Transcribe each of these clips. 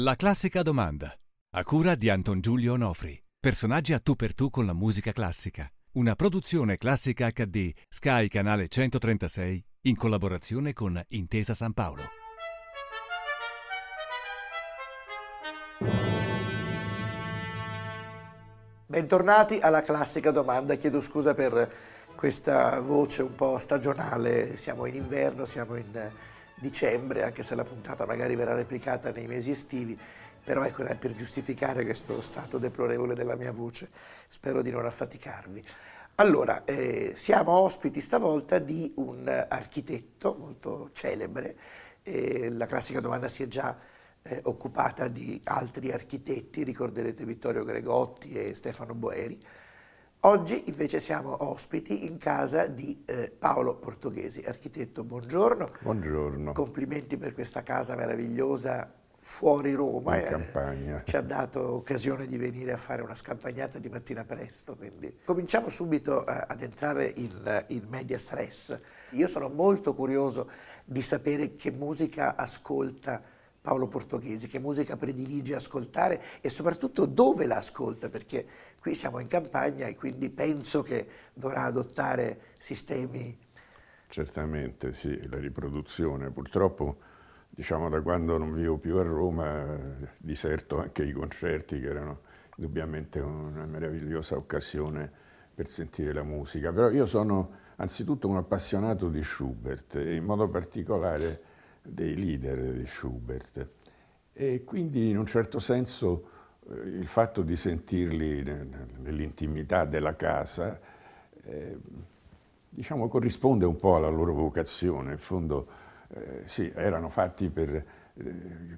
La classica domanda. A cura di Anton Giulio Onofri. Personaggi a tu per tu con la musica classica. Una produzione classica HD Sky Canale 136 in collaborazione con Intesa San Paolo. Bentornati alla classica domanda. Chiedo scusa per questa voce un po' stagionale. Siamo in inverno, siamo in dicembre, anche se la puntata magari verrà replicata nei mesi estivi, però ecco per giustificare questo stato deplorevole della mia voce, spero di non affaticarvi. Allora, eh, siamo ospiti stavolta di un architetto molto celebre, eh, la classica domanda si è già eh, occupata di altri architetti, ricorderete Vittorio Gregotti e Stefano Boeri, Oggi invece siamo ospiti in casa di eh, Paolo Portoghesi, architetto, buongiorno. Buongiorno. Complimenti per questa casa meravigliosa fuori Roma. In eh, campagna. Ci ha dato occasione di venire a fare una scampagnata di mattina presto. Quindi. Cominciamo subito eh, ad entrare in, in media stress. Io sono molto curioso di sapere che musica ascolta Paolo Portoghesi, che musica predilige ascoltare e soprattutto dove la ascolta, perché qui siamo in campagna e quindi penso che dovrà adottare sistemi. Certamente sì, la riproduzione. Purtroppo, diciamo da quando non vivo più a Roma, diserto anche i concerti che erano indubbiamente una meravigliosa occasione per sentire la musica. Però io sono anzitutto un appassionato di Schubert e in modo particolare dei leader di Schubert. E quindi in un certo senso eh, il fatto di sentirli nell'intimità della casa eh, diciamo, corrisponde un po' alla loro vocazione. In fondo eh, sì, erano fatti per eh,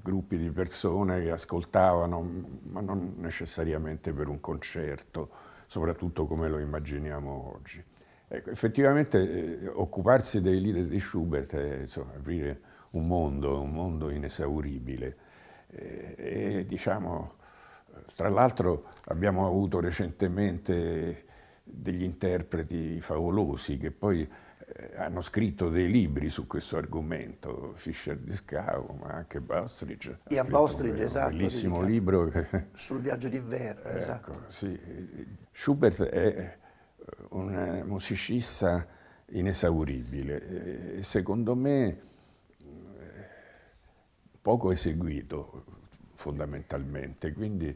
gruppi di persone che ascoltavano, ma non necessariamente per un concerto, soprattutto come lo immaginiamo oggi. Ecco, effettivamente eh, occuparsi dei leader di Schubert è insomma, aprire un mondo, un mondo inesauribile. E diciamo, tra l'altro abbiamo avuto recentemente degli interpreti favolosi che poi eh, hanno scritto dei libri su questo argomento, Fischer di Scavo, ma anche Bostridge. Ian Bostridge, esatto. Un bellissimo libro. Sul viaggio d'inverno, ecco, esatto. Sì. Schubert è un musicista inesauribile e secondo me poco eseguito fondamentalmente, quindi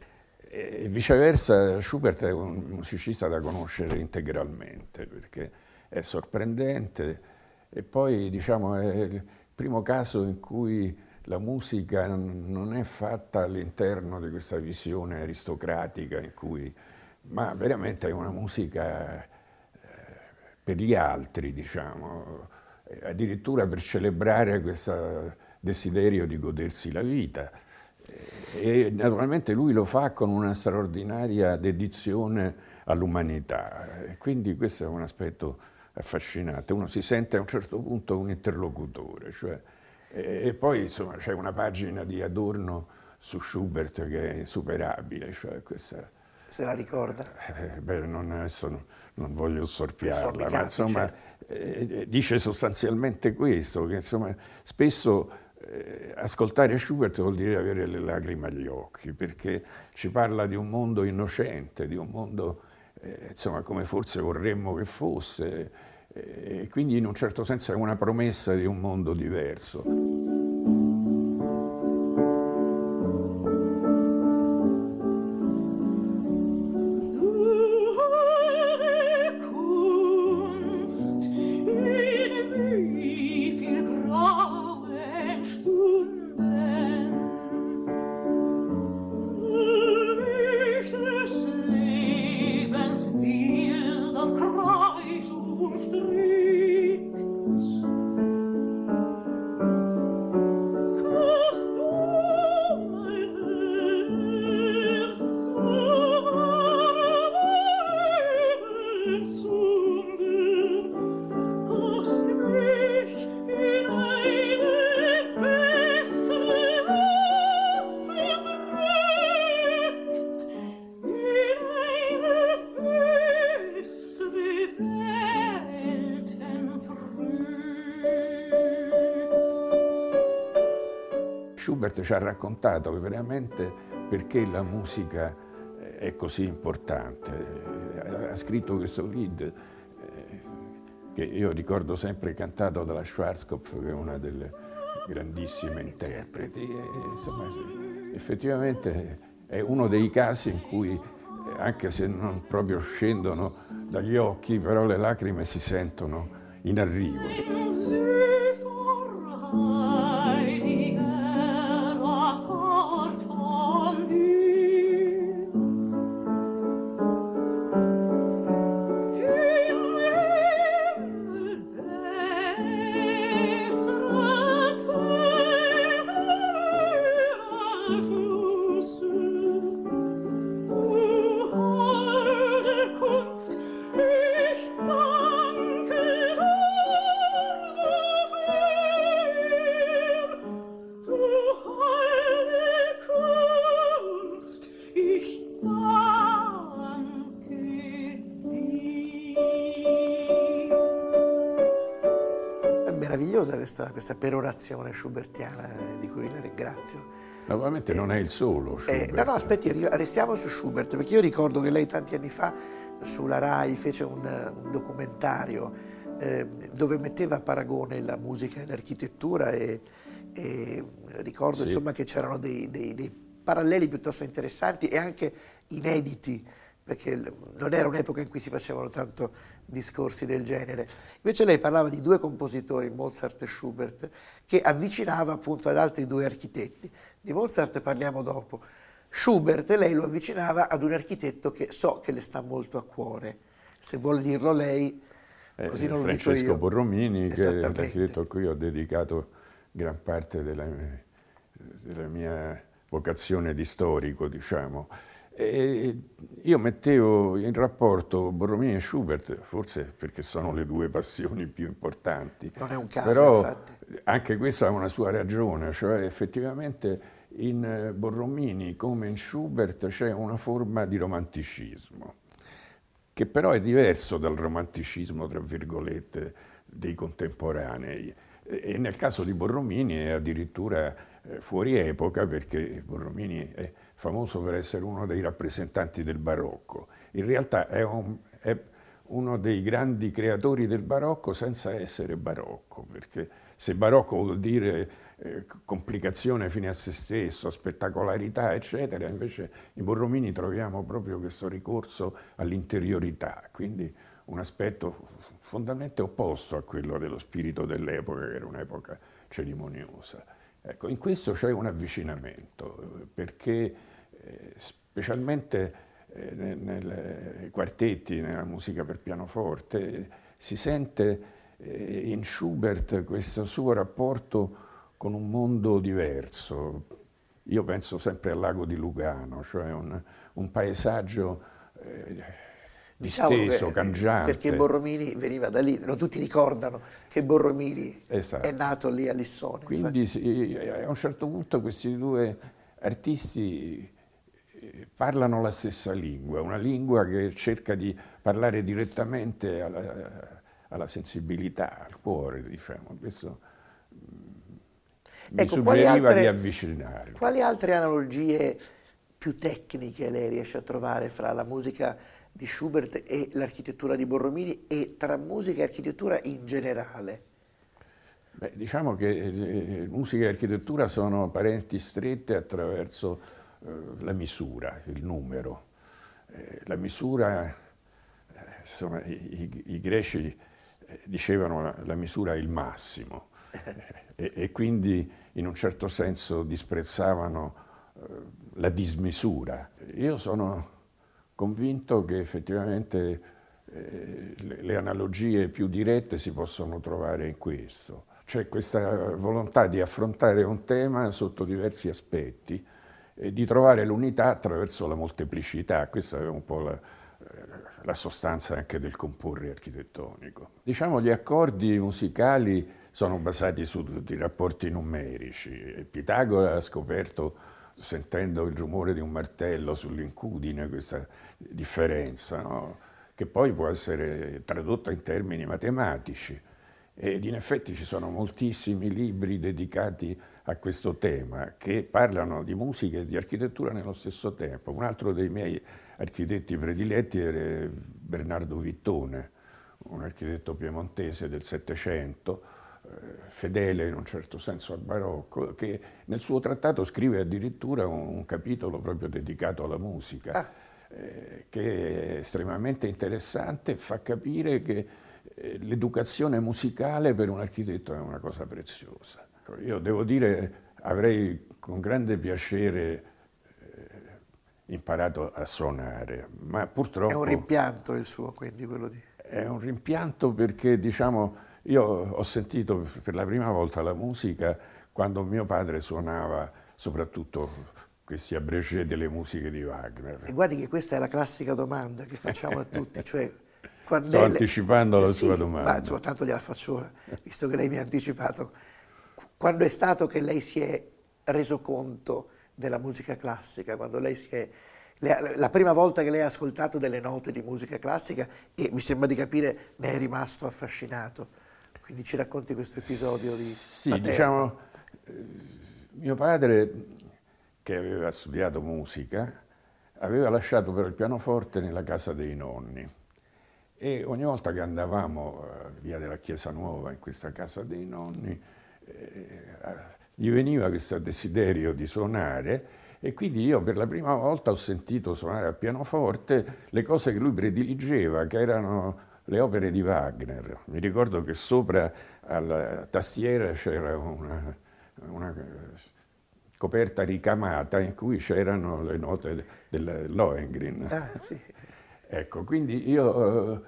e viceversa Schubert è un musicista da conoscere integralmente perché è sorprendente e poi diciamo è il primo caso in cui la musica non è fatta all'interno di questa visione aristocratica in cui, ma veramente è una musica eh, per gli altri, diciamo, addirittura per celebrare questo desiderio di godersi la vita. E naturalmente lui lo fa con una straordinaria dedizione all'umanità. E quindi questo è un aspetto affascinante. Uno si sente a un certo punto un interlocutore. Cioè, e, poi insomma c'è una pagina di Adorno su Schubert che è insuperabile. Cioè questa, Se la ricorda? Eh, beh, non, adesso non, non voglio sorpiarla, ma insomma certo. eh, dice sostanzialmente questo, che insomma spesso eh, ascoltare Schubert vuol dire avere le lacrime agli occhi, perché ci parla di un mondo innocente, di un mondo eh, insomma, come forse vorremmo che fosse, eh, e quindi in un certo senso è una promessa di un mondo diverso. Schubert ci ha raccontato veramente perché la musica è così importante. Ha scritto questo lead che io ricordo sempre cantato dalla Schwarzkopf, che è una delle grandissime interpreti. E, insomma, effettivamente è uno dei casi in cui, anche se non proprio scendono dagli occhi, però le lacrime si sentono in arrivo. Questa, questa perorazione schubertiana di cui la ringrazio. Naturalmente eh, non è il solo Schubert. Eh, no, no, aspetti, restiamo su Schubert, perché io ricordo che lei tanti anni fa sulla RAI fece un, un documentario eh, dove metteva a paragone la musica e l'architettura e, e ricordo sì. insomma, che c'erano dei, dei, dei paralleli piuttosto interessanti e anche inediti perché non era un'epoca in cui si facevano tanto discorsi del genere. Invece lei parlava di due compositori, Mozart e Schubert, che avvicinava appunto ad altri due architetti. Di Mozart parliamo dopo. Schubert lei lo avvicinava ad un architetto che so che le sta molto a cuore. Se vuole dirlo lei, eh, così eh, non Francesco lo dico io. Borromini, che è l'architetto a cui ho dedicato gran parte della, della mia vocazione di storico, diciamo. E io mettevo in rapporto Borromini e Schubert, forse perché sono le due passioni più importanti. Non è un caso, Però infatti. anche questa ha una sua ragione, cioè effettivamente in Borromini come in Schubert c'è una forma di romanticismo, che però è diverso dal romanticismo, tra virgolette, dei contemporanei. E nel caso di Borromini è addirittura eh, fuori epoca perché Borromini è famoso per essere uno dei rappresentanti del barocco. In realtà è, un, è uno dei grandi creatori del barocco senza essere barocco, perché se barocco vuol dire eh, complicazione fine a se stesso, spettacolarità, eccetera, invece in Borromini troviamo proprio questo ricorso all'interiorità, quindi un aspetto fondamentalmente opposto a quello dello spirito dell'epoca, che era un'epoca cerimoniosa. Ecco, in questo c'è un avvicinamento, perché eh, specialmente eh, nei quartetti, nella musica per pianoforte, si sente eh, in Schubert questo suo rapporto con un mondo diverso. Io penso sempre al lago di Lugano, cioè un, un paesaggio eh, disteso, diciamo che, cangiante. Perché Borromini veniva da lì, non tutti ricordano che Borromini esatto. è nato lì a Lissone. Quindi sì, a un certo punto questi due artisti parlano la stessa lingua, una lingua che cerca di parlare direttamente alla, alla sensibilità, al cuore, diciamo. Questo mm, mi ecco, suggeriva altre, di avvicinare. Quali altre analogie più tecniche lei riesce a trovare fra la musica di Schubert e l'architettura di Borromini e tra musica e architettura in generale? Beh, diciamo che eh, eh musica e architettura sono parenti strette attraverso la misura, il numero. Eh, la misura, eh, insomma, i, i, greci dicevano la, la, misura è il massimo e, e, quindi in un certo senso disprezzavano la dismisura. Io sono convinto che effettivamente eh, le, analogie più dirette si possono trovare in questo. C'è questa volontà di affrontare un tema sotto diversi aspetti e di trovare l'unità attraverso la molteplicità. Questa è un po' la, eh, la sostanza anche del comporre architettonico. Diciamo gli accordi musicali sono basati su tutti rapporti numerici. Pitagora ha scoperto, sentendo il rumore di un martello sull'incudine, questa differenza, no? che poi può essere tradotta in termini matematici. Ed in effetti ci sono moltissimi libri dedicati a questo tema, che parlano di musica e di architettura nello stesso tempo. Un altro dei miei architetti prediletti era Bernardo Vittone, un architetto piemontese del Settecento, eh, fedele in un certo senso al barocco, che nel suo trattato scrive addirittura un, un capitolo proprio dedicato alla musica, ah. eh, che è estremamente interessante e fa capire che eh, l'educazione musicale per un architetto è una cosa preziosa. Ecco, io devo dire, avrei con grande piacere eh, imparato a suonare, ma purtroppo... È un rimpianto il suo, quindi quello di... È un rimpianto perché, diciamo, io ho sentito per la prima volta la musica quando mio padre suonava soprattutto questi abrégé delle musiche di Wagner. E guardi che questa è la classica domanda che facciamo a tutti, cioè Sto anticipando la sì, sua domanda. Ma insomma, tanto gliela faccio ora, visto che lei mi ha anticipato. Quando è stato che lei si è reso conto della musica classica? Quando lei si è... La prima volta che lei ha ascoltato delle note di musica classica e mi sembra di capire ne è rimasto affascinato. Quindi ci racconti questo episodio di... Sì, Paterno. diciamo, eh, mio padre che aveva studiato musica aveva lasciato però il pianoforte nella casa dei nonni e ogni volta che andavamo eh, via della Chiesa Nuova in questa casa dei nonni, gli veniva questo desiderio di suonare e quindi io per la prima volta ho sentito suonare al pianoforte le cose che lui prediligeva, che erano le opere di Wagner. Mi ricordo che sopra alla tastiera c'era una, una coperta ricamata in cui c'erano le note del Lohengrin. Ah, sì. Ecco, quindi io eh,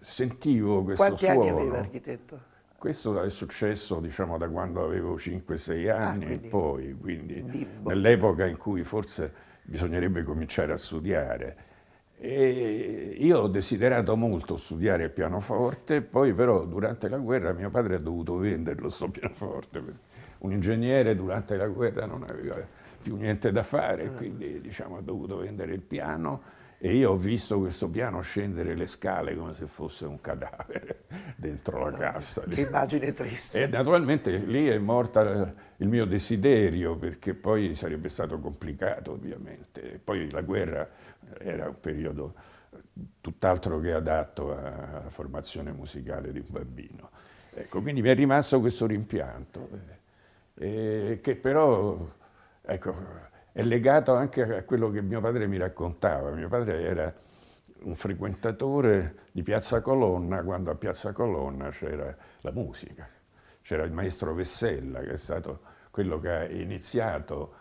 sentivo questo Quanti suono. Quanti anni aveva architetto? Questo è successo diciamo, da quando avevo 5-6 ah, anni ah, in poi, quindi nell'epoca in cui forse bisognerebbe cominciare a studiare. E io ho desiderato molto studiare il pianoforte, poi però durante la guerra mio padre ha dovuto venderlo sto pianoforte. Un ingegnere durante la guerra non aveva più niente da fare, ah. quindi diciamo, ha dovuto vendere il piano e io ho visto questo piano scendere le scale come se fosse un cadavere dentro la cassa. Che immagine triste. E naturalmente lì è morta il mio desiderio perché poi sarebbe stato complicato ovviamente. Poi la guerra era un periodo tutt'altro che adatto alla formazione musicale di un bambino. Ecco, quindi mi è rimasto questo rimpianto, eh, che però, ecco, è legato anche a quello che mio padre mi raccontava. Mio padre era un frequentatore di Piazza Colonna, quando a Piazza Colonna c'era la musica. C'era il maestro Vessella, che è stato quello che ha iniziato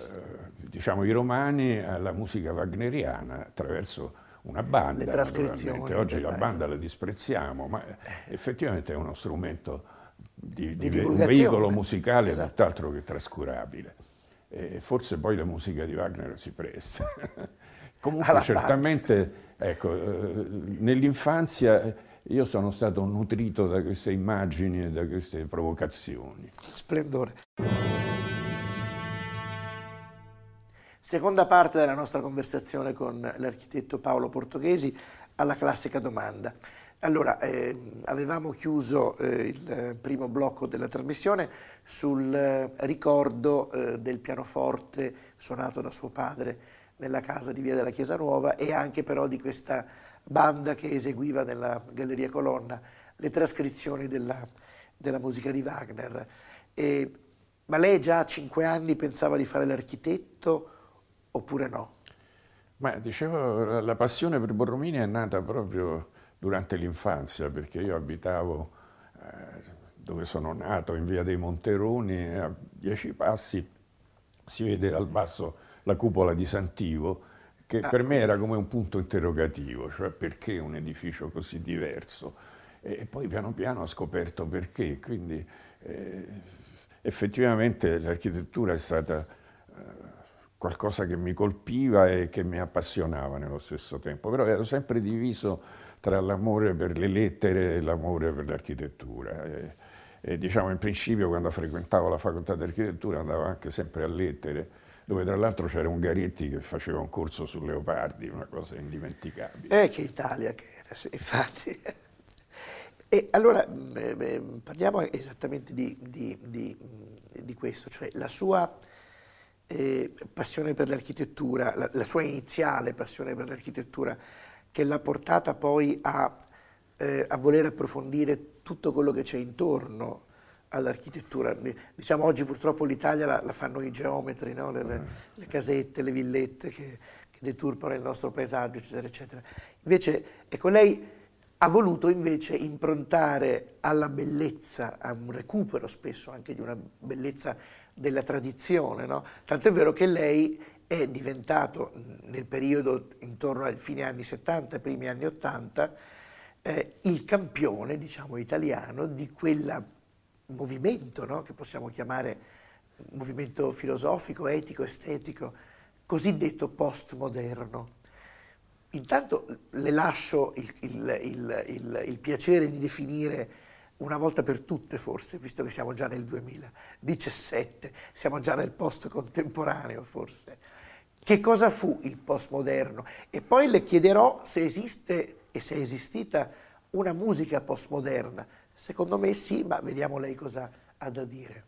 eh, diciamo, i romani alla musica wagneriana attraverso una banda. Le trascrizioni. Oggi la banda la disprezziamo, ma effettivamente è uno strumento di, di, di un veicolo musicale esatto. tutt'altro che trascurabile e forse poi la musica di Wagner si presta. Comunque Alla certamente, ecco, eh, nell'infanzia io sono stato nutrito da queste immagini e da queste provocazioni. Splendore. Seconda parte della nostra conversazione con l'architetto Paolo Portoghesi alla classica domanda. Allora, eh, avevamo chiuso eh, il primo blocco della trasmissione sul eh, ricordo eh, del pianoforte suonato da suo padre nella casa di Via della Chiesa Nuova e anche però di questa banda che eseguiva nella Galleria Colonna le trascrizioni della, della musica di Wagner. E, ma lei già a cinque anni pensava di fare l'architetto oppure no? Ma dicevo, la passione per Borromini è nata proprio durante l'infanzia, perché io abitavo eh, dove sono nato, in via dei Monteroni, e a dieci passi si vede dal basso la cupola di Santivo, che ah. per me era come un punto interrogativo, cioè perché un edificio così diverso. E poi piano piano ho scoperto perché, quindi eh, effettivamente l'architettura è stata eh, qualcosa che mi colpiva e che mi appassionava nello stesso tempo, però ero sempre diviso tra l'amore per le lettere e l'amore per l'architettura. E, e, diciamo in principio quando frequentavo la facoltà di architettura andavo anche sempre a lettere, dove tra l'altro c'era un Garetti che faceva un corso su Leopardi, una cosa indimenticabile. Eh, che Italia che era, sì, infatti. E allora beh, beh, parliamo esattamente di, di, di, di, questo, cioè la sua eh, passione per l'architettura, la, la, sua iniziale passione per l'architettura che l'ha portata poi a, eh, a voler approfondire tutto quello che c'è intorno all'architettura. Diciamo oggi purtroppo l'Italia la, la fanno i geometri, no? le, le, le, casette, le villette che, che, deturpano il nostro paesaggio, eccetera, eccetera. Invece, ecco, lei ha voluto invece improntare alla bellezza, a un recupero spesso anche di una bellezza della tradizione. No? Tanto è vero che lei è diventato nel periodo intorno ai fine anni 70, primi anni 80, eh, il campione diciamo, italiano di quel movimento no? che possiamo chiamare movimento filosofico, etico, estetico, cosiddetto postmoderno. Intanto le lascio il, il, il, il, piacere di definire una volta per tutte forse, visto che siamo già nel 2017, siamo già nel post contemporaneo forse. Che cosa fu il postmoderno? E poi le chiederò se esiste e se è esistita una musica postmoderna. Secondo me sì, ma vediamo lei cosa ha da dire.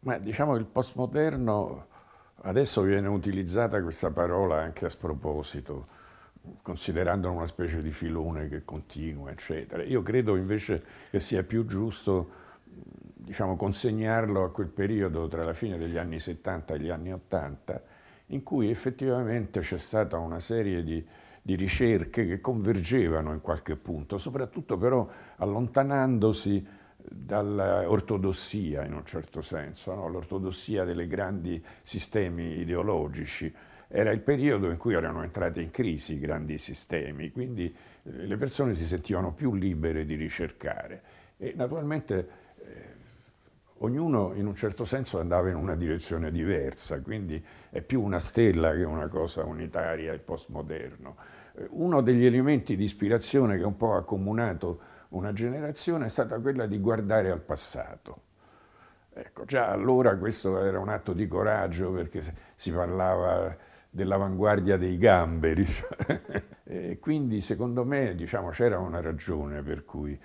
Ma diciamo il postmoderno, adesso viene utilizzata questa parola anche a sproposito considerandolo una specie di filone che continua, eccetera. Io credo invece che sia più giusto diciamo, consegnarlo a quel periodo tra la fine degli anni 70 e gli anni 80, in cui effettivamente c'è stata una serie di, di ricerche che convergevano in qualche punto, soprattutto però allontanandosi dall'ortodossia in un certo senso, no? l'ortodossia dei grandi sistemi ideologici, era il periodo in cui erano entrati in crisi i grandi sistemi, quindi eh, le persone si sentivano più libere di ricercare e naturalmente eh, ognuno in un certo senso andava in una direzione diversa, quindi è più una stella che una cosa unitaria e postmoderno. Eh, uno degli elementi di ispirazione che un po' ha accomunato una generazione è stata quella di guardare al passato. Ecco, già allora questo era un atto di coraggio perché si parlava dell'avanguardia dei gamberi. e quindi secondo me diciamo, c'era una ragione per cui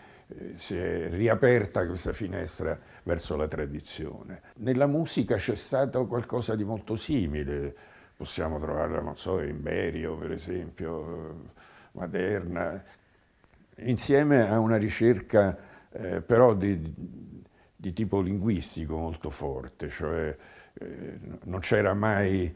si è riaperta questa finestra verso la tradizione. Nella musica c'è stato qualcosa di molto simile, possiamo trovarla, non so, in Berio per esempio, Maderna, insieme a una ricerca eh, però di, di, tipo linguistico molto forte, cioè eh, non c'era mai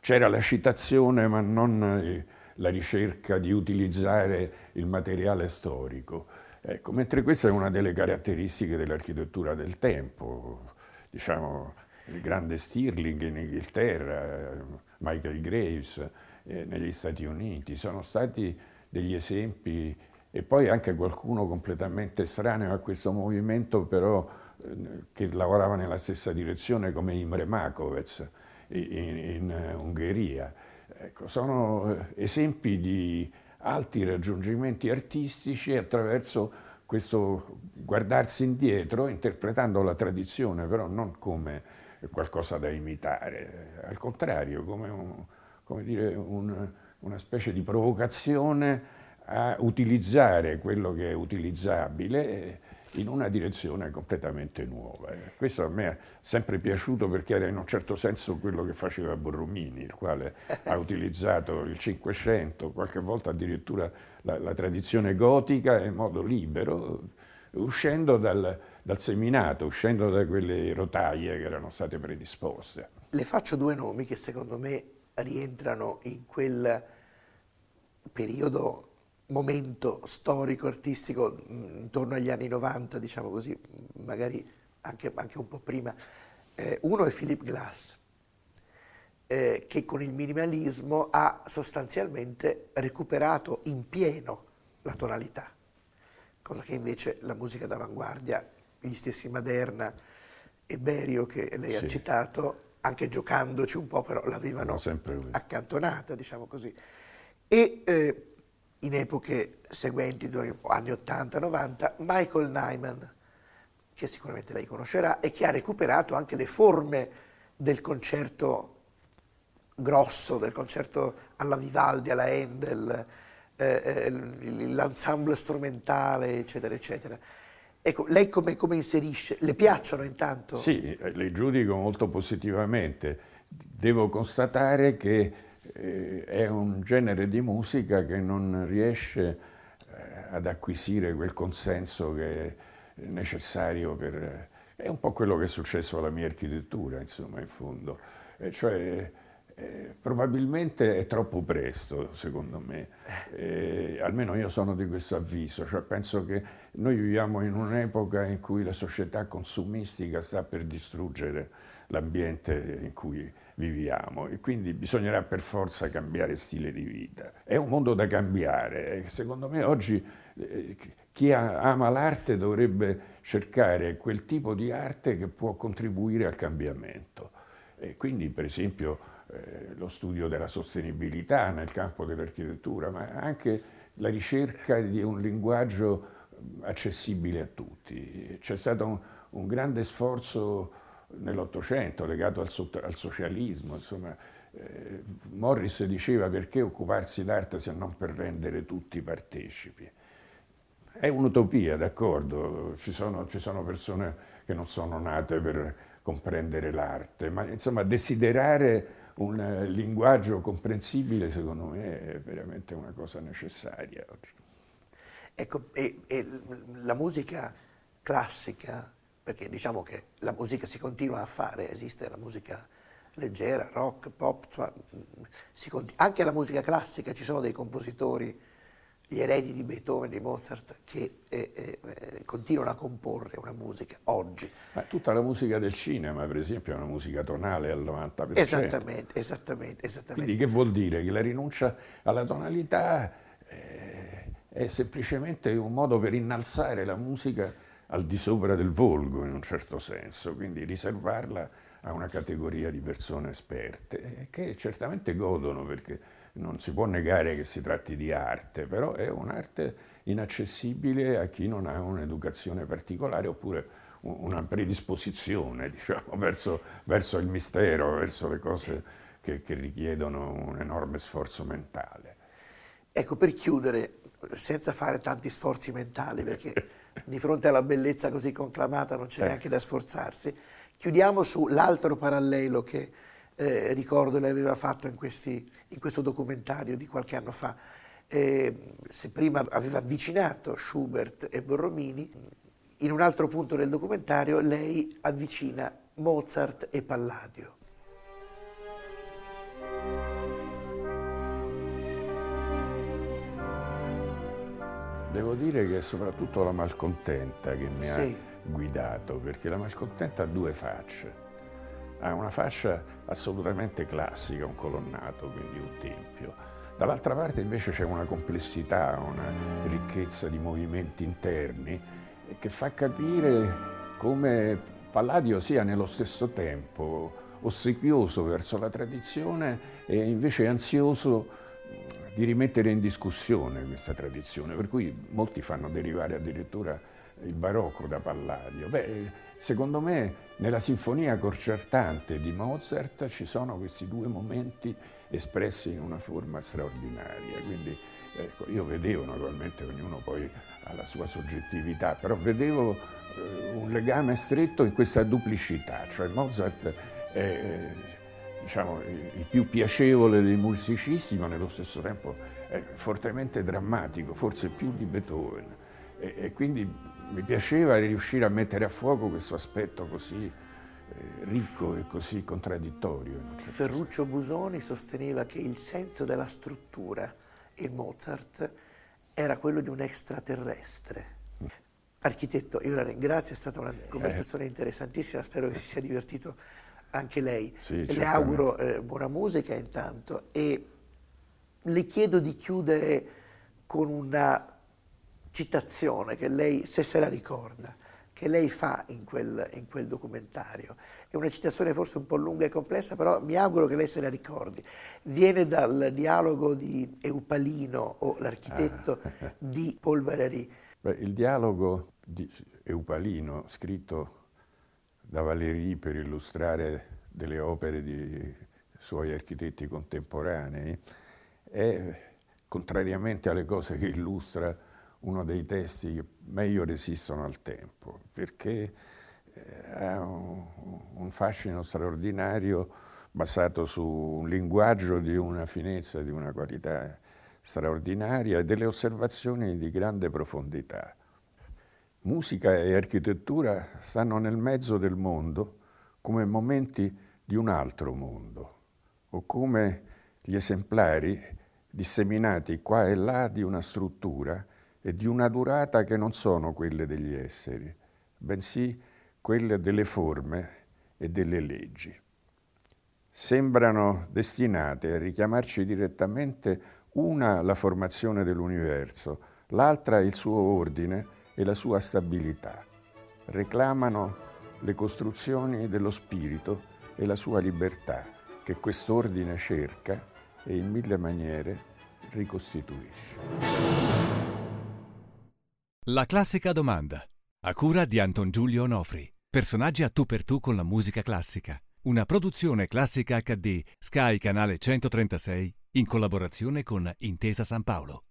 c'era la citazione ma non eh, la ricerca di utilizzare il materiale storico. Ecco, mentre questa è una delle caratteristiche dell'architettura del tempo, diciamo il grande Stirling in Inghilterra, Michael Graves eh, negli Stati Uniti, sono stati degli esempi e poi anche qualcuno completamente estraneo a questo movimento però eh, che lavorava nella stessa direzione come Imre Makovec in, in eh, Ungheria. Ecco, sono eh, esempi di alti raggiungimenti artistici attraverso questo guardarsi indietro, interpretando la tradizione, però non come qualcosa da imitare, al contrario, come, un, come dire, un, una specie di provocazione a utilizzare quello che è utilizzabile in una direzione completamente nuova. Questo a me è sempre piaciuto perché era in un certo senso quello che faceva Borromini, il quale ha utilizzato il Cinquecento, qualche volta addirittura la, la tradizione gotica in modo libero, uscendo dal, dal seminato, uscendo da quelle rotaie che erano state predisposte. Le faccio due nomi che secondo me rientrano in quel periodo momento storico, artistico, mm, intorno agli anni 90, diciamo così, magari anche, anche un po' prima. Eh, uno è Philip Glass, eh, che con il minimalismo ha sostanzialmente recuperato in pieno la tonalità, cosa che invece la musica d'avanguardia, gli stessi Maderna e Berio che lei sì. ha citato, anche giocandoci un po', però l'avevano accantonata, diciamo così. E eh, in epoche seguenti, anni 80-90, Michael Nyman, che sicuramente lei conoscerà e che ha recuperato anche le forme del concerto grosso, del concerto alla Vivaldi, alla Handel, eh, eh l'ensemble strumentale, eccetera, eccetera. Ecco, lei come, come, inserisce? Le piacciono intanto? Sì, le giudico molto positivamente. Devo constatare che eh, è un genere di musica che non riesce eh, ad acquisire quel consenso che è necessario per... È un po' quello che è successo alla mia architettura, insomma, in fondo. E cioè, eh, probabilmente è troppo presto, secondo me. Eh, almeno io sono di questo avviso, cioè penso che noi viviamo in un'epoca in cui la società consumistica sta per distruggere l'ambiente in cui viviamo e quindi bisognerà per forza cambiare stile di vita. È un mondo da cambiare secondo me oggi eh, chi ama l'arte dovrebbe cercare quel tipo di arte che può contribuire al cambiamento. E quindi per esempio eh, lo studio della sostenibilità nel campo dell'architettura, ma anche la ricerca di un linguaggio accessibile a tutti. C'è stato un, un grande sforzo nell'Ottocento legato al, al socialismo, insomma, eh, Morris diceva perché occuparsi d'arte se non per rendere tutti partecipi. È un'utopia, d'accordo, ci sono, ci sono persone che non sono nate per comprendere l'arte, ma insomma desiderare un linguaggio comprensibile secondo me è veramente una cosa necessaria. Ecco, e, e la musica classica, perché diciamo che la musica si continua a fare, esiste la musica leggera, rock, pop, cioè, anche la musica classica ci sono dei compositori gli eredi di Beethoven, di Mozart, che eh, eh, continuano a comporre una musica oggi. Ma tutta la musica del cinema, per esempio, è una musica tonale al 90%. Esattamente, esattamente, esattamente. Quindi che vuol dire? Che la rinuncia alla tonalità eh, è semplicemente un modo per innalzare la musica al di sopra del volgo, in un certo senso, quindi riservarla a una categoria di persone esperte, eh, che certamente godono perché non si può negare che si tratti di arte, però è un'arte inaccessibile a chi non ha un'educazione particolare oppure una predisposizione diciamo, verso, verso, il mistero, verso le cose che, che richiedono un enorme sforzo mentale. Ecco, per chiudere, senza fare tanti sforzi mentali, perché di fronte alla bellezza così conclamata non c'è eh. neanche da sforzarsi, chiudiamo sull'altro parallelo che eh, ricordo lei aveva fatto in, questi, in, questo documentario di qualche anno fa. Eh, se prima aveva avvicinato Schubert e Borromini, in un altro punto del documentario lei avvicina Mozart e Palladio. Devo dire che è soprattutto la malcontenta che mi sì. ha guidato, perché la malcontenta ha due facce ha una fascia assolutamente classica, un colonnato, quindi un tempio. Dall'altra parte invece c'è una complessità, una ricchezza di movimenti interni che fa capire come Palladio sia nello stesso tempo ossequioso verso la tradizione e invece ansioso di rimettere in discussione questa tradizione, per cui molti fanno derivare addirittura il barocco da Palladio. Beh, secondo me nella sinfonia concertante di Mozart ci sono questi due momenti espressi in una forma straordinaria, quindi ecco, io vedevo naturalmente ognuno poi ha la sua soggettività, però vedevo eh, un legame stretto in questa duplicità, cioè Mozart è eh, diciamo, il più piacevole dei musicisti, ma nello stesso tempo è fortemente drammatico, forse più di Beethoven. E, e quindi mi piaceva riuscire a mettere a fuoco questo aspetto così eh, ricco e così contraddittorio. Certo Ferruccio Busoni sosteneva che il senso della struttura in Mozart era quello di un extraterrestre. Architetto, io la ringrazio, è stata una conversazione eh. interessantissima, spero che si sia divertito anche lei. Sì, le auguro eh, buona musica intanto e le chiedo di chiudere con una citazione che lei, se se la ricorda, che lei fa in quel, in quel, documentario. È una citazione forse un po' lunga e complessa, però mi auguro che lei se la ricordi. Viene dal dialogo di Eupalino o l'architetto ah. di Valéry. Beh, il dialogo di Eupalino, scritto da Valéry per illustrare delle opere di suoi architetti contemporanei, è contrariamente alle cose che illustra uno dei testi che meglio resistono al tempo, perché eh, ha un, fascino straordinario basato su un linguaggio di una finezza, di una qualità straordinaria e delle osservazioni di grande profondità. Musica e architettura stanno nel mezzo del mondo come momenti di un altro mondo o come gli esemplari disseminati qua e là di una struttura e di una durata che non sono quelle degli esseri, bensì quelle delle forme e delle leggi. Sembrano destinate a richiamarci direttamente una la formazione dell'universo, l'altra il suo ordine e la sua stabilità. Reclamano le costruzioni dello spirito e la sua libertà, che quest'ordine cerca e in mille maniere ricostituisce. La classica domanda, a cura di Anton Giulio Onofri. Personaggi a tu per tu con la musica classica. Una produzione classica HD, Sky Canale 136, in collaborazione con Intesa San Paolo.